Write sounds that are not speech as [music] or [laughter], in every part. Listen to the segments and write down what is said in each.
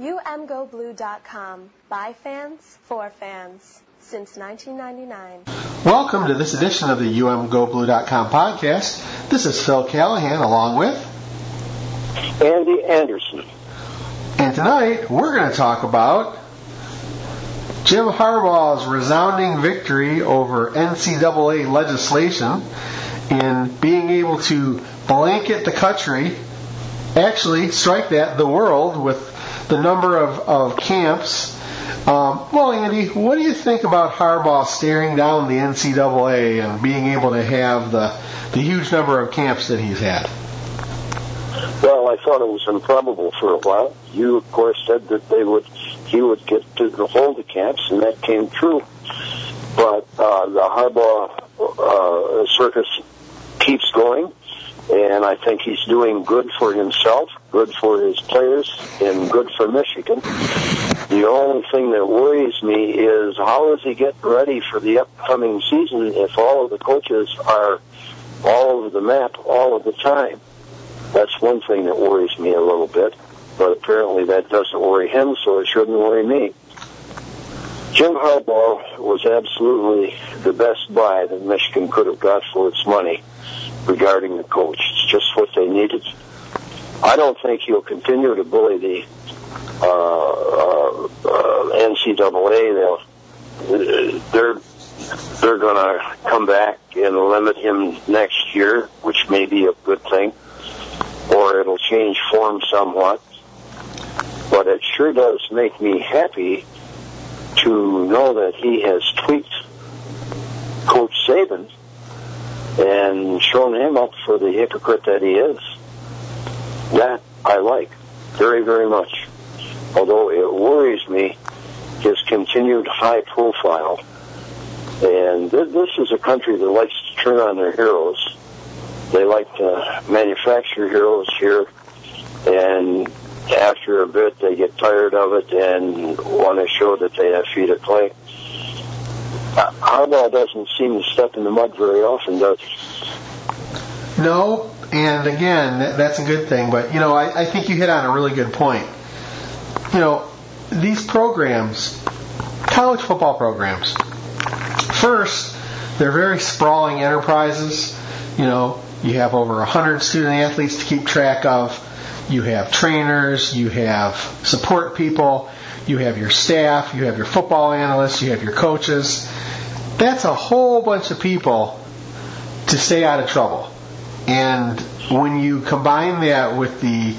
UMGoBlue.com. By fans, for fans. Since 1999. Welcome to this edition of the UMGoBlue.com podcast. This is Phil Callahan along with Andy Anderson. And tonight we're going to talk about Jim Harbaugh's resounding victory over NCAA legislation in being able to blanket the country, actually strike that, the world, with the number of, of camps. Um, well, Andy, what do you think about Harbaugh staring down the NCAA and being able to have the, the huge number of camps that he's had? Well, I thought it was improbable for a while. You, of course, said that they would, he would get to hold the camps, and that came true. But uh, the Harbaugh uh, circus keeps going and I think he's doing good for himself, good for his players, and good for Michigan. The only thing that worries me is how does he get ready for the upcoming season if all of the coaches are all over the map all of the time? That's one thing that worries me a little bit, but apparently that doesn't worry him, so it shouldn't worry me. Jim Harbaugh was absolutely the best buy that Michigan could have got for its money regarding the coach. It's just what they needed. I don't think he'll continue to bully the uh, uh, uh, NCAA. They'll they're they're going to come back and limit him next year, which may be a good thing, or it'll change form somewhat. But it sure does make me happy to know that he has tweaked Coach Saban and shown him up for the hypocrite that he is. That I like very, very much. Although it worries me his continued high profile. And th- this is a country that likes to turn on their heroes. They like to manufacture heroes here, and after a bit they get tired of it and want to show that they have feet of clay. Harbaugh uh, doesn't seem to step in the mud very often, does he? No, and again, that's a good thing. But you know, I, I think you hit on a really good point. You know, these programs, college football programs, first, they're very sprawling enterprises. You know, you have over 100 student athletes to keep track of. You have trainers, you have support people, you have your staff, you have your football analysts, you have your coaches. That's a whole bunch of people to stay out of trouble. And when you combine that with the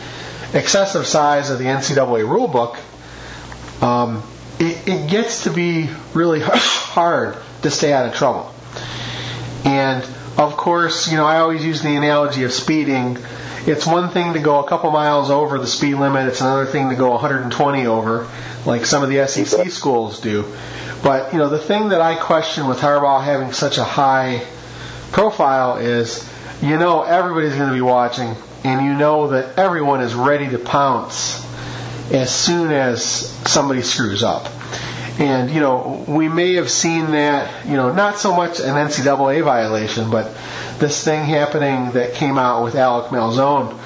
excessive size of the NCAA rulebook, um, it, it gets to be really hard to stay out of trouble. And of course, you know, I always use the analogy of speeding. It's one thing to go a couple miles over the speed limit. It's another thing to go 120 over, like some of the SEC schools do. But you know, the thing that I question with Harbaugh having such a high profile is, you know, everybody's going to be watching, and you know that everyone is ready to pounce as soon as somebody screws up. And you know, we may have seen that, you know, not so much an NCAA violation, but this thing happening that came out with Alec Malzone.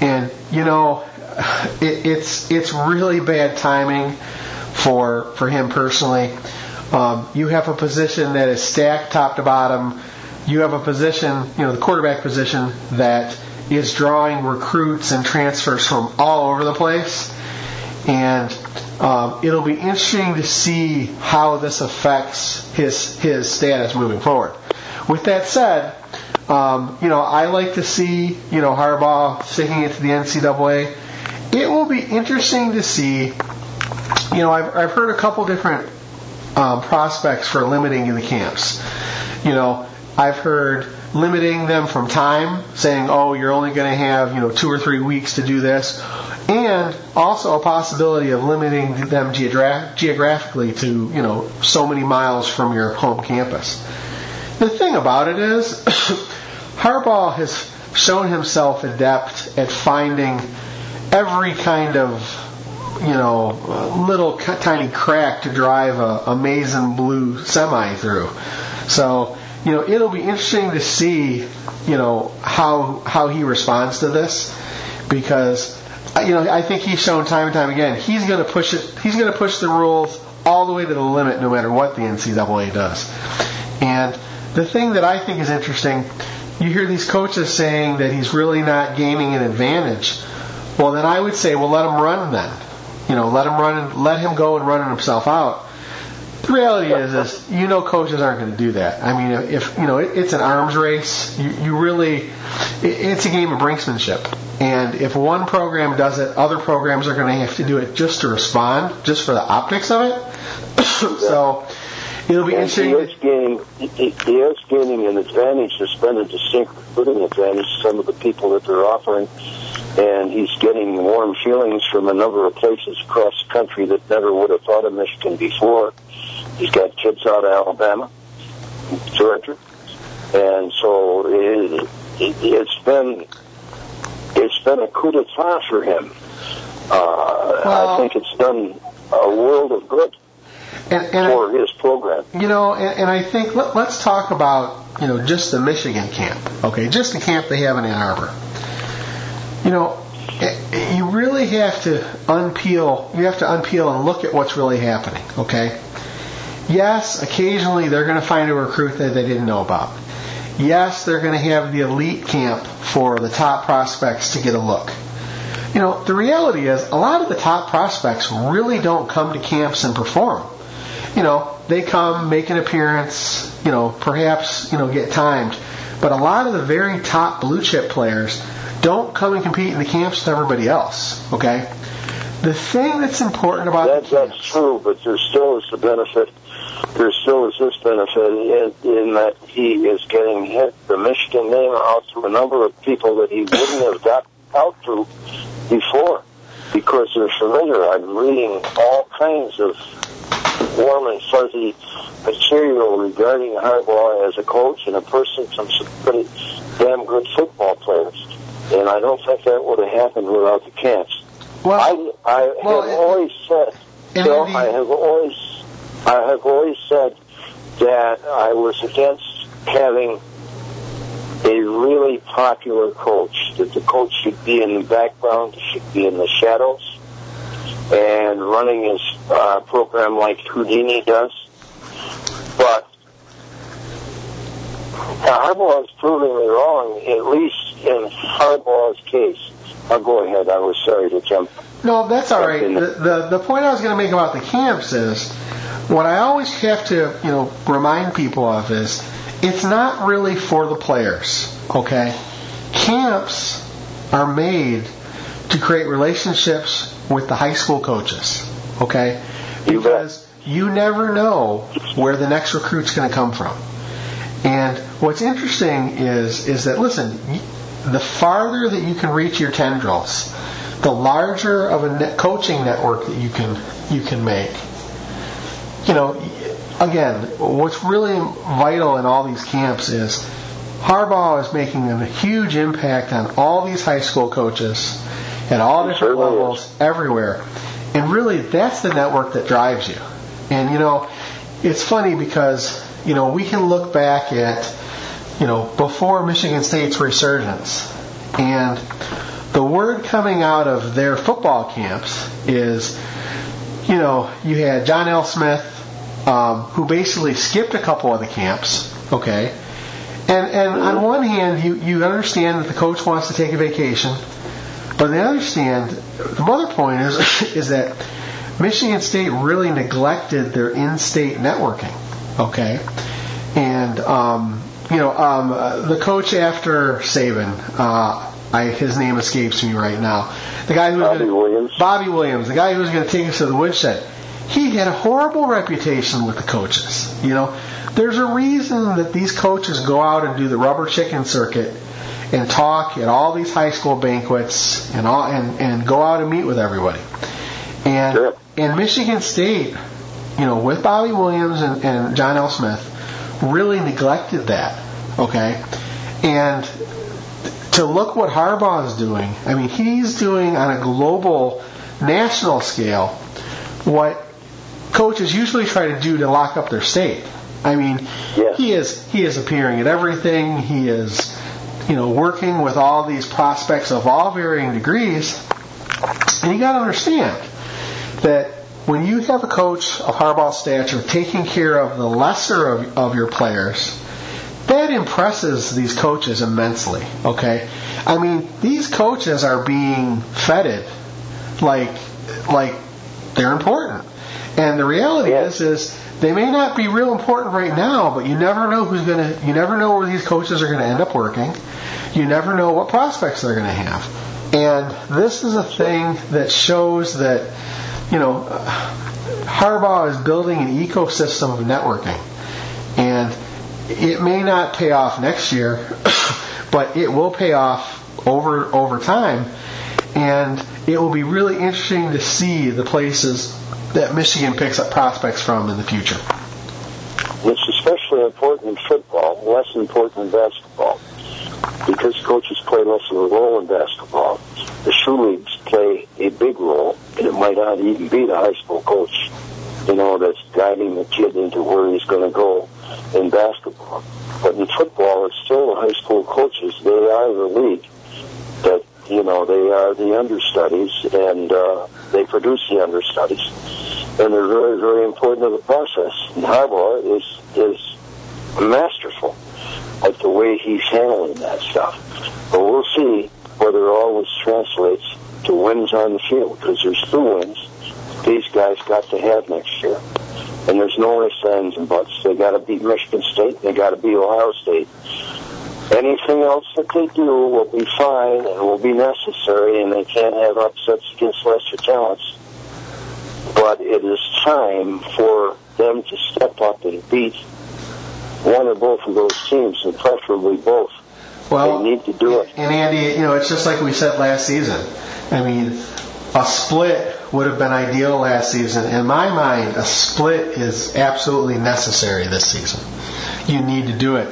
And you know, [sighs] it, it's it's really bad timing for for him personally. Um, you have a position that is stacked top to bottom. You have a position, you know, the quarterback position that is drawing recruits and transfers from all over the place. And um, it'll be interesting to see how this affects his his status moving forward. With that said, um, you know, I like to see you know Harbaugh sticking it to the NCAA. It will be interesting to see you know, I've, I've heard a couple different um, prospects for limiting the camps. You know, I've heard limiting them from time, saying, oh, you're only going to have, you know, two or three weeks to do this, and also a possibility of limiting them geogra- geographically to, you know, so many miles from your home campus. The thing about it is, [coughs] Harbaugh has shown himself adept at finding every kind of you know, little tiny crack to drive a, a maize and blue semi through. So, you know, it'll be interesting to see, you know, how how he responds to this, because you know, I think he's shown time and time again he's going to push it. He's going to push the rules all the way to the limit, no matter what the NCAA does. And the thing that I think is interesting, you hear these coaches saying that he's really not gaining an advantage. Well, then I would say, well, let him run then. You know, let him run and let him go and run himself out. The reality is, is you know, coaches aren't going to do that. I mean, if you know, it, it's an arms race. You, you really, it, it's a game of brinksmanship. And if one program does it, other programs are going to have to do it just to respond, just for the optics of it. [coughs] so it'll be And interesting. he is gaining, he, he is gaining an advantage. There's been a distinct recruiting advantage to some of the people that they're offering. And he's getting warm feelings from a number of places across the country that never would have thought of Michigan before. He's got kids out of Alabama, Georgia. And so it, it, it's been, it's been a coup d'etat for him. Uh, Well- I think it's done a world of good And, and I- for his program. You know, and, and I think let, let's talk about you know just the Michigan camp, okay? Just the camp they have in Ann Arbor. You know, eh, you really have to unpeel. You have to unpeel and look at what's really happening, okay? Yes, occasionally they're going to find a recruit that they didn't know about. Yes, they're going to have the elite camp for the top prospects to get a look. You know, the reality is a lot of the top prospects really don't come to camps and perform you know, they come, make an appearance, you know, perhaps, you know, get timed. But a lot of the very top blue chip players don't come and compete in the camps with everybody else, okay? The thing that's important about That, that's true, but there still is the benefit. There still is this benefit in, in that he is getting hit the Michigan name out to a number of people that he wouldn't have got out to before because they're familiar. I'm reading all kinds of warm and fuzzy material regarding Harbaugh as a coach and a person, some pretty damn good football players. And I don't think that would have happened without the camps. well, I, I well, have it- always said, Bill, Andy- I have always, I have always said that I was against having a really popular coach. That the coach should be in the background, should be in the shadows, and running his uh, program like Houdini does. But Harbaugh is proving me wrong, at least in Harbaugh's case. I'll go ahead. I was sorry to jump. No, that's all right. The, the the point I was going to make about the camps is what I always have to you know remind people of is it's not really for the players. Okay, camps are made to create relationships with the high school coaches. Okay, because you never know where the next recruit's going to come from. And what's interesting is is that listen, the farther that you can reach your tendrils, the larger of a net coaching network that you can you can make. You know, again, what's really vital in all these camps is Harbaugh is making a huge impact on all these high school coaches at all different levels everywhere. And really, that's the network that drives you. And you know, it's funny because you know we can look back at you know before Michigan State's resurgence, and the word coming out of their football camps is, you know, you had John L. Smith, um, who basically skipped a couple of the camps, okay. And and on one hand, you you understand that the coach wants to take a vacation, but on the other hand, the other point is [laughs] is that Michigan State really neglected their in-state networking. Okay, and um, you know um, uh, the coach after Saban, uh, I, his name escapes me right now. The guy who Bobby gonna, Williams. Bobby Williams, the guy who was going to take us to the woodshed. He had a horrible reputation with the coaches. You know, there's a reason that these coaches go out and do the rubber chicken circuit and talk at all these high school banquets and all and, and go out and meet with everybody. And Sure. and Michigan State, you know, with Bobby Williams and, and John L. Smith, really neglected that. Okay, and to look what Harbaugh is doing. I mean, he's doing on a global, national scale what coaches usually try to do to lock up their state. I mean, Yes. he is he is appearing at everything. He is, you know, working with all these prospects of all varying degrees. And you got to understand that when you have a coach of Harbaugh stature taking care of the lesser of, of your players, that impresses these coaches immensely. Okay, I mean these coaches are being feted like like they're important, and the reality is is they may not be real important right now, but you never know who's gonna you never know where these coaches are going to end up working. You never know what prospects they're going to have, and this is a thing that shows that you know Harbaugh is building an ecosystem of networking, and it may not pay off next year, [coughs] but it will pay off over over time, and it will be really interesting to see the places that Michigan picks up prospects from in the future. It's especially important in football, less important in basketball, because coaches play less of a role in basketball. The shoe leagues play a big role, it might not even be the high school coach, you know, that's guiding the kid into where he's going to go in basketball. But in football, it's still the high school coaches. They are the league that, you know, they are the understudies and uh, they produce the understudies. And they're very, very important to the process. And Harbaugh is, is masterful at the way he's handling that stuff. But we'll see whether it always translates to wins on the field because there's two wins these guys got to have next year. And there's no ifs, ands, and buts. They got to beat Michigan State. They got to beat Ohio State. Anything else that they do will be fine and will be necessary, and they can't have upsets against lesser talents. But it is time for them to step up and beat one or both of those teams, and preferably both. Well, need to do it. And Andy, you know, it's just like we said last season. I mean, a split would have been ideal last season. In my mind, a split is absolutely necessary this season. You need to do it.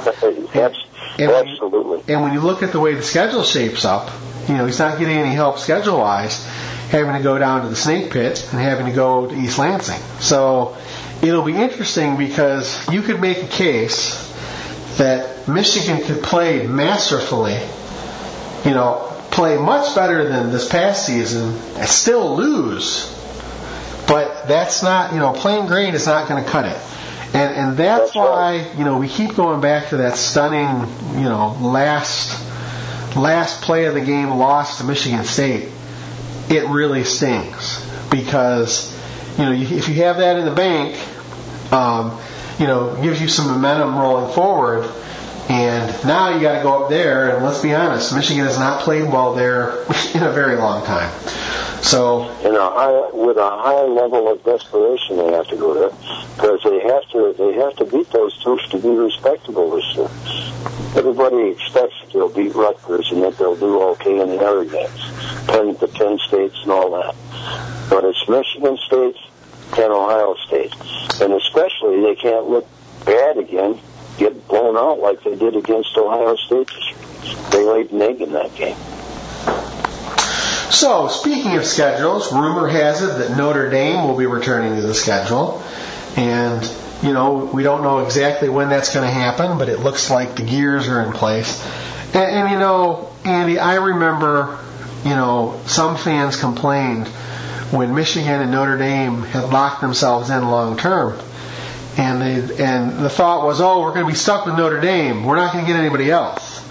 And, Absolutely. and when you look at the way the schedule shapes up, you know, he's not getting any help schedule wise, having to go down to the snake pit and having to go to East Lansing. So it'll be interesting because you could make a case that Michigan could play masterfully, you know, play much better than this past season and still lose. But that's not, you know, playing great is not going to cut it. And, and that's, that's why, right. you know, we keep going back to that stunning, you know, last, last play of the game loss to Michigan State. It really stings because, you know, if you have that in the bank, um, you know, gives you some momentum rolling forward and now you got to go up there, and let's be honest, Michigan has not played well there [laughs] in a very long time. So, in a high, with a high level of desperation, they have to go there because they have to. They have to beat those two to be respectable this year. Everybody expects that they'll beat Rutgers and that they'll do okay in the other games, Penn, the Penn States and all that. But it's Michigan State and Ohio State, and especially they can't look bad again get blown out like they did against Ohio State. They laid an egg in that game. So, speaking of schedules, rumor has it that Notre Dame will be returning to the schedule. And, you know, we don't know exactly when that's going to happen, but it looks like the gears are in place. And, and, you know, Andy, I remember, you know, some fans complained when Michigan and Notre Dame had locked themselves in long term and they, and the thought was, oh, we're going to be stuck with Notre Dame. We're not going to get anybody else.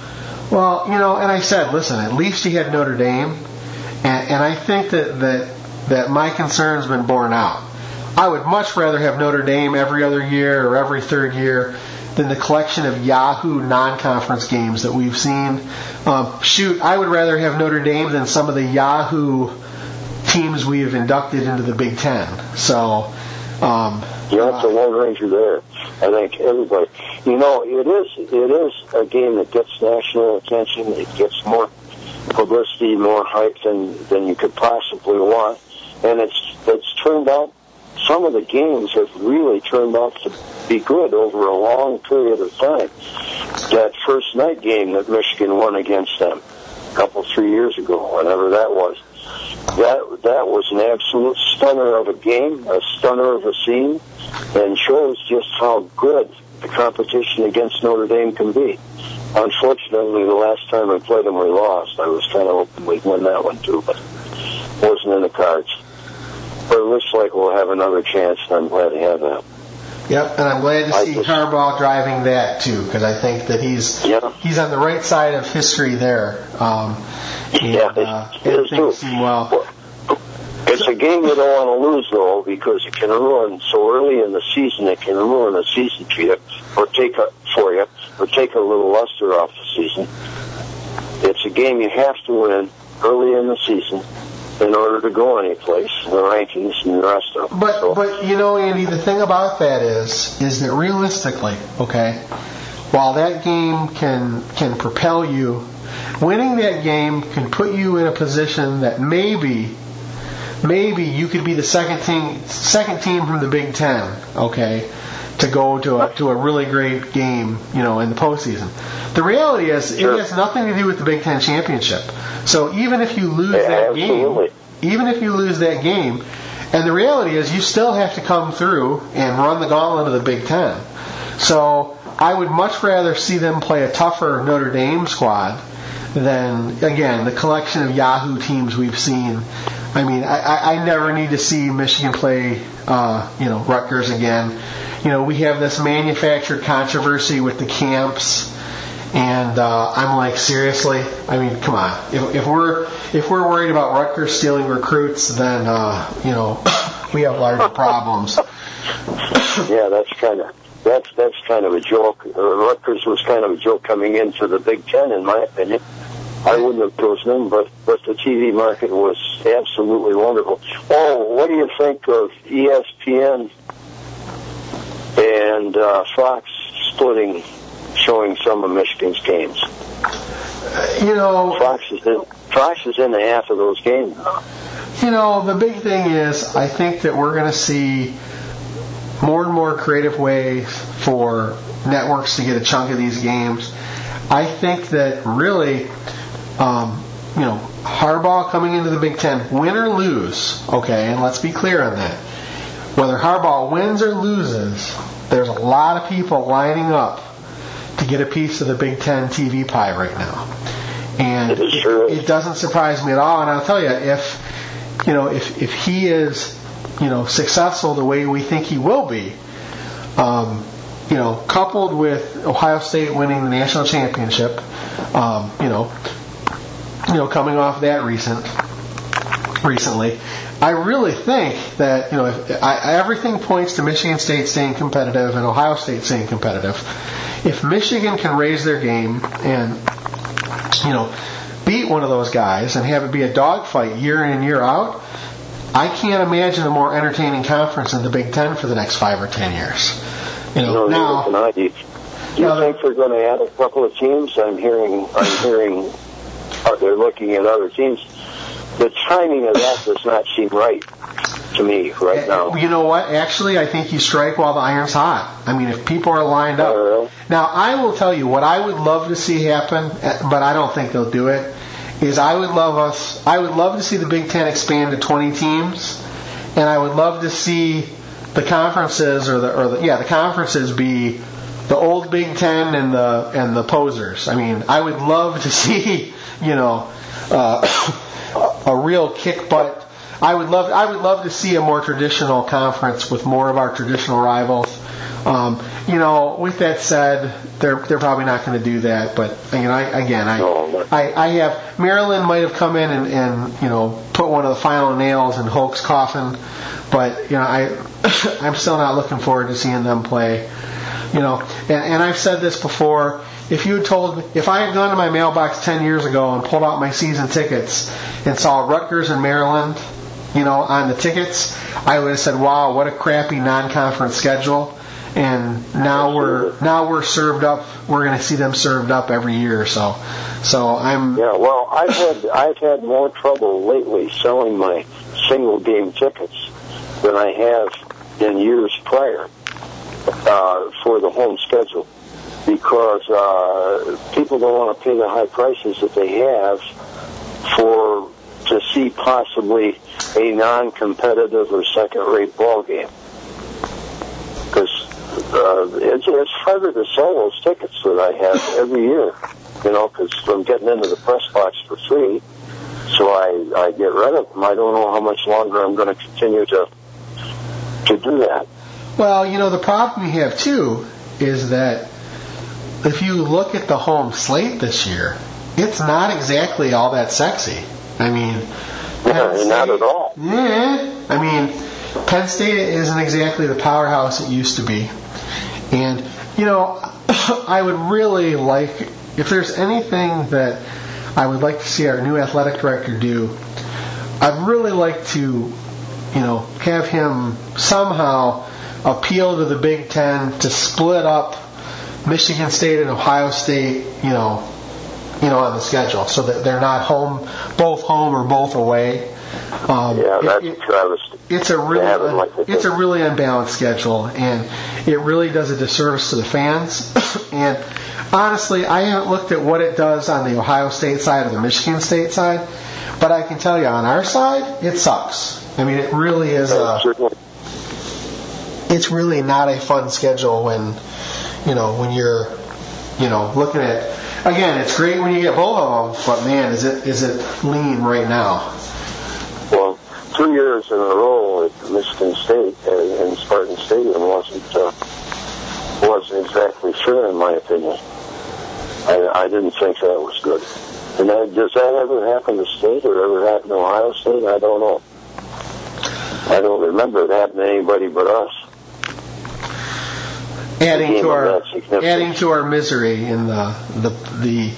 Well, you know, and I said, listen, at least you had Notre Dame, and, and I think that that that my concern's been borne out. I would much rather have Notre Dame every other year or every third year than the collection of Yahoo non-conference games that we've seen. Um, shoot, I would rather have Notre Dame than some of the Yahoo teams we have inducted into the Big Ten. So. Um, you're not the Lone Ranger there. I think everybody, you know, it is it is a game that gets national attention. It gets more publicity, more hype than than you could possibly want, and it's it's turned out. Some of the games have really turned out to be good over a long period of time. That first night game that Michigan won against them a couple three years ago, whenever that was that that was an absolute stunner of a game, a stunner of a scene, and shows just how good the competition against Notre Dame can be. Unfortunately, the last time I played them, we lost. I was kind of hoping we'd win that one too, but wasn't in the cards. But it looks like we'll have another chance, and I'm glad to have that. Yep, and I'm glad to see just- Harbaugh driving that too, because I think that he's Yeah. he's on the right side of history there. Um, and, Yeah, uh, it and is too. things seem well. It's a game you don't want to lose, though, because it can ruin so early in the season. It can ruin the season for you, or take a for you, or take a little luster off the season. It's a game you have to win early in the season in order to go anyplace the rankings and the rest of it. But So, but you know, Andy, the thing about that is is that realistically, okay, while that game can can propel you, winning that game can put you in a position that maybe maybe you could be the second team second team from the Big Ten, okay, to go to a to a really great game, you know, in the postseason. The reality is it has nothing to do with the Big Ten championship. So even if you lose Yeah, that absolutely. game, even if you lose that game, and the reality is you still have to come through and run the gauntlet of the Big Ten. So I would much rather see them play a tougher Notre Dame squad than again the collection of Yahoo teams we've seen. I mean, I, I, never need to see Michigan play, uh, you know, Rutgers again. You know, we have this manufactured controversy with the camps, and uh, I'm like, seriously? I mean, come on. If, if we're if we're worried about Rutgers stealing recruits, then uh, you know, [coughs] we have larger problems. [coughs] yeah, that's kind of that's that's kind of a joke. Uh, Rutgers was kind of a joke coming into the Big Ten, in my opinion. I wouldn't have chosen them, but but the TV market was absolutely wonderful. Oh, what do you think of ESPN and uh, Fox splitting, showing some of Michigan's games? You know, Fox is in Fox is in the half of those games. You know, the big thing is, I think that we're going to see more and more creative ways for networks to get a chunk of these games. I think that really, um, you know, Harbaugh coming into the Big Ten, win or lose, okay, and let's be clear on that. Whether Harbaugh wins or loses, there's a lot of people lining up to get a piece of the Big Ten TV pie right now. And It it doesn't surprise me at all. And I'll tell you, if you know, if if he is, you know, successful the way we think he will be, um, you know, coupled with Ohio State winning the national championship, um, you know, you know, coming off that recent recently, I really think that you know if, I, everything points to Michigan State staying competitive and Ohio State staying competitive. If Michigan can raise their game and you know beat one of those guys and have it be a dogfight year in and year out, I can't imagine a more entertaining conference in the Big Ten for the next five or ten years. You know, No, now neither can I. Do you, do you Now, think they're going to add a couple of teams? I'm hearing, I'm hearing, uh, they're looking at other teams. The timing of that does not seem right to me right now. You know what? Actually, I think you strike while the iron's hot. I mean, if people are lined up. Really? Now, I will tell you what I would love to see happen, uh, but I don't think they'll do it. Is I would love us. I would love to see the Big Ten expand to 20 teams, and I would love to see the conferences or the or the yeah the conferences be the old Big Ten and the and the posers. I mean, I would love to [laughs] see you know uh, [coughs] a real kick butt. I would love I would love to see a more traditional conference with more of our traditional rivals. Um, you know, with that said, they're they're probably not going to do that. But you know, I, again, I, I I have Maryland might have come in and, and you know put one of the final nails in Hoke's coffin, but you know I [coughs] I'm still not looking forward to seeing them play. You know, and, and I've said this before. If you had told me, if I had gone to my mailbox 10 years ago and pulled out my season tickets and saw Rutgers and Maryland, you know, on the tickets, I would have said, "Wow, what a crappy non-conference schedule." And now we're now we're served up. We're going to see them served up every year. or So, so I'm Yeah, well, I've had I've had more trouble lately selling my single game tickets than I have in years prior uh, for the home schedule because uh, people don't want to pay the high prices that they have for to see possibly a non-competitive or second-rate ball game because uh, it's, it's harder to sell those tickets that I have every year, you know, because I'm getting into the press box for free. so I, I get rid of them. I don't know how much longer I'm going to continue to to do that. Well, you know, the problem you have too is that if you look at the home slate this year, it's not exactly all that sexy. I mean, yeah, not at all. Yeah, I mean, Penn State isn't exactly the powerhouse it used to be, and you know, [coughs] I would really like if there's anything that I would like to see our new athletic director do. I'd really like to, you know, have him somehow appeal to the Big Ten to split up Michigan State and Ohio State, you know, you know, on the schedule, so that they're not home, both home or both away. Um, yeah, that's it, travesty. It's a really, like it's a really unbalanced schedule, and it really does a disservice to the fans. [coughs] and honestly, I haven't looked at what it does on the Ohio State side or the Michigan State side, but I can tell you on our side, it sucks. I mean, it really is a. It's really not a fun schedule when, you know, when you're, you know, looking at. Again, it's great when you get both of them, but man, is it is it lean right now? Well, two years in a row at Michigan State and Spartan Stadium wasn't uh, wasn't exactly fair in my opinion. I, I didn't think that was good. And that, does that ever happen to State or ever happen to Ohio State? I don't know. I don't remember it happening to anybody but us. Adding to our adding to our misery in the the the,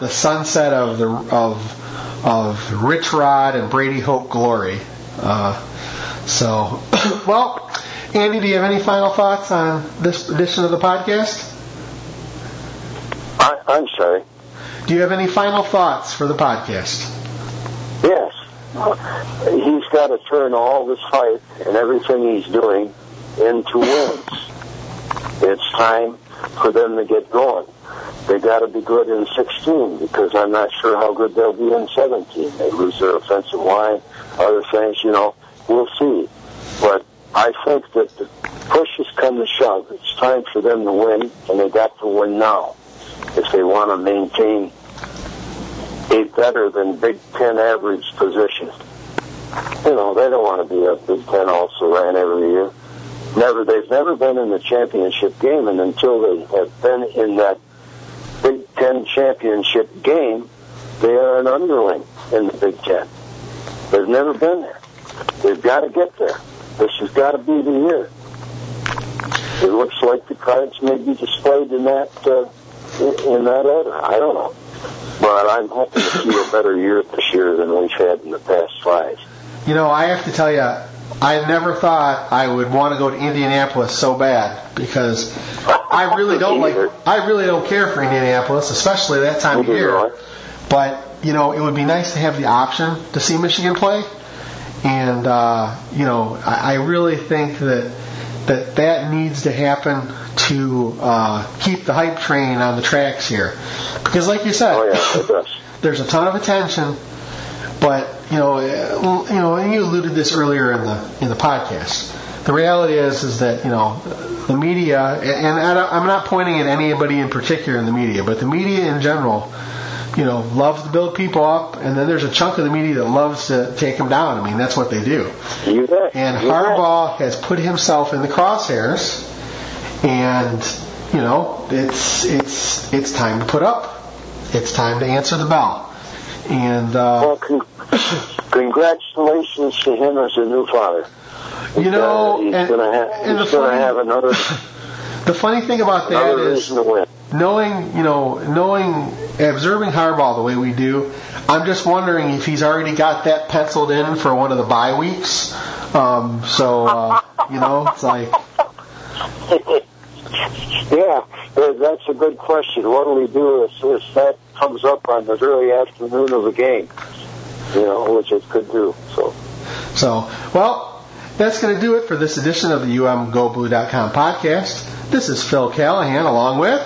the sunset of the of of Rich Rod and Brady Hoke glory. Uh, so, [coughs] well, Andy, do you have any final thoughts on this edition of the podcast? I, I'm sorry. Do you have any final thoughts for the podcast? Yes. He's got to turn all this fight and everything he's doing into wins. It's time for them to get going. They got to be good in 16 because I'm not sure how good they'll be in 17. They lose their offensive line, other things, you know. We'll see. But I think that the push has come to shove. It's time for them to win, and they got to win now if they want to maintain a better than Big Ten average position. You know, they don't want to be a Big Ten also ran every year. Never, they've never been in the championship game, and until they have been in that Big Ten championship game, they are an underling in the Big Ten. They've never been there. They've got to get there. This has got to be the year. It looks like the cards may be displayed in that uh, in that order. I don't know, but I'm hoping to see a better year this year than we've had in the past five. You know, I have to tell you, I never thought I would want to go to Indianapolis so bad because I really don't like. I really don't care for Indianapolis, especially that time of year. But you know, it would be nice to have the option to see Michigan play. And uh, you know, I, I really think that that that needs to happen to uh, keep the hype train on the tracks here, because like you said, oh, yeah, there's a ton of attention, but you know, uh, you know, and you alluded to this earlier in the in the podcast. The reality is, is that you know, the media, and I'm not pointing at anybody in particular in the media, but the media in general you know, loves to build people up, and then there's a chunk of the media that loves to take them down. I mean, that's what they do. You bet. And Harbaugh has put himself in the crosshairs, and you know, it's it's it's time to put up. It's time to answer the bell. And uh, well, con- [coughs] congratulations to him as a new father. You know, uh, he's going to ha- have another. [laughs] the funny thing about that is knowing, you know, knowing, observing Harbaugh the way we do, I'm just wondering if he's already got that penciled in for one of the bye weeks. Um, so, uh, you know, it's like. [laughs] yeah, that's a good question. What do we do if, if that comes up on the very afternoon of the game? You know, which it could do. So. So, well, that's going to do it for this edition of the UMGoBlue.com podcast. This is Phil Callahan along with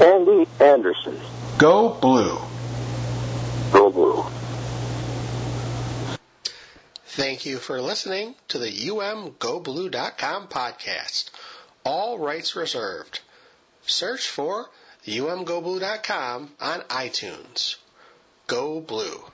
Andy Anderson. Go Blue. Go Blue. Thank you for listening to the UMGoBlue.com podcast. All rights reserved. Search for UMGoBlue.com on iTunes. Go Blue.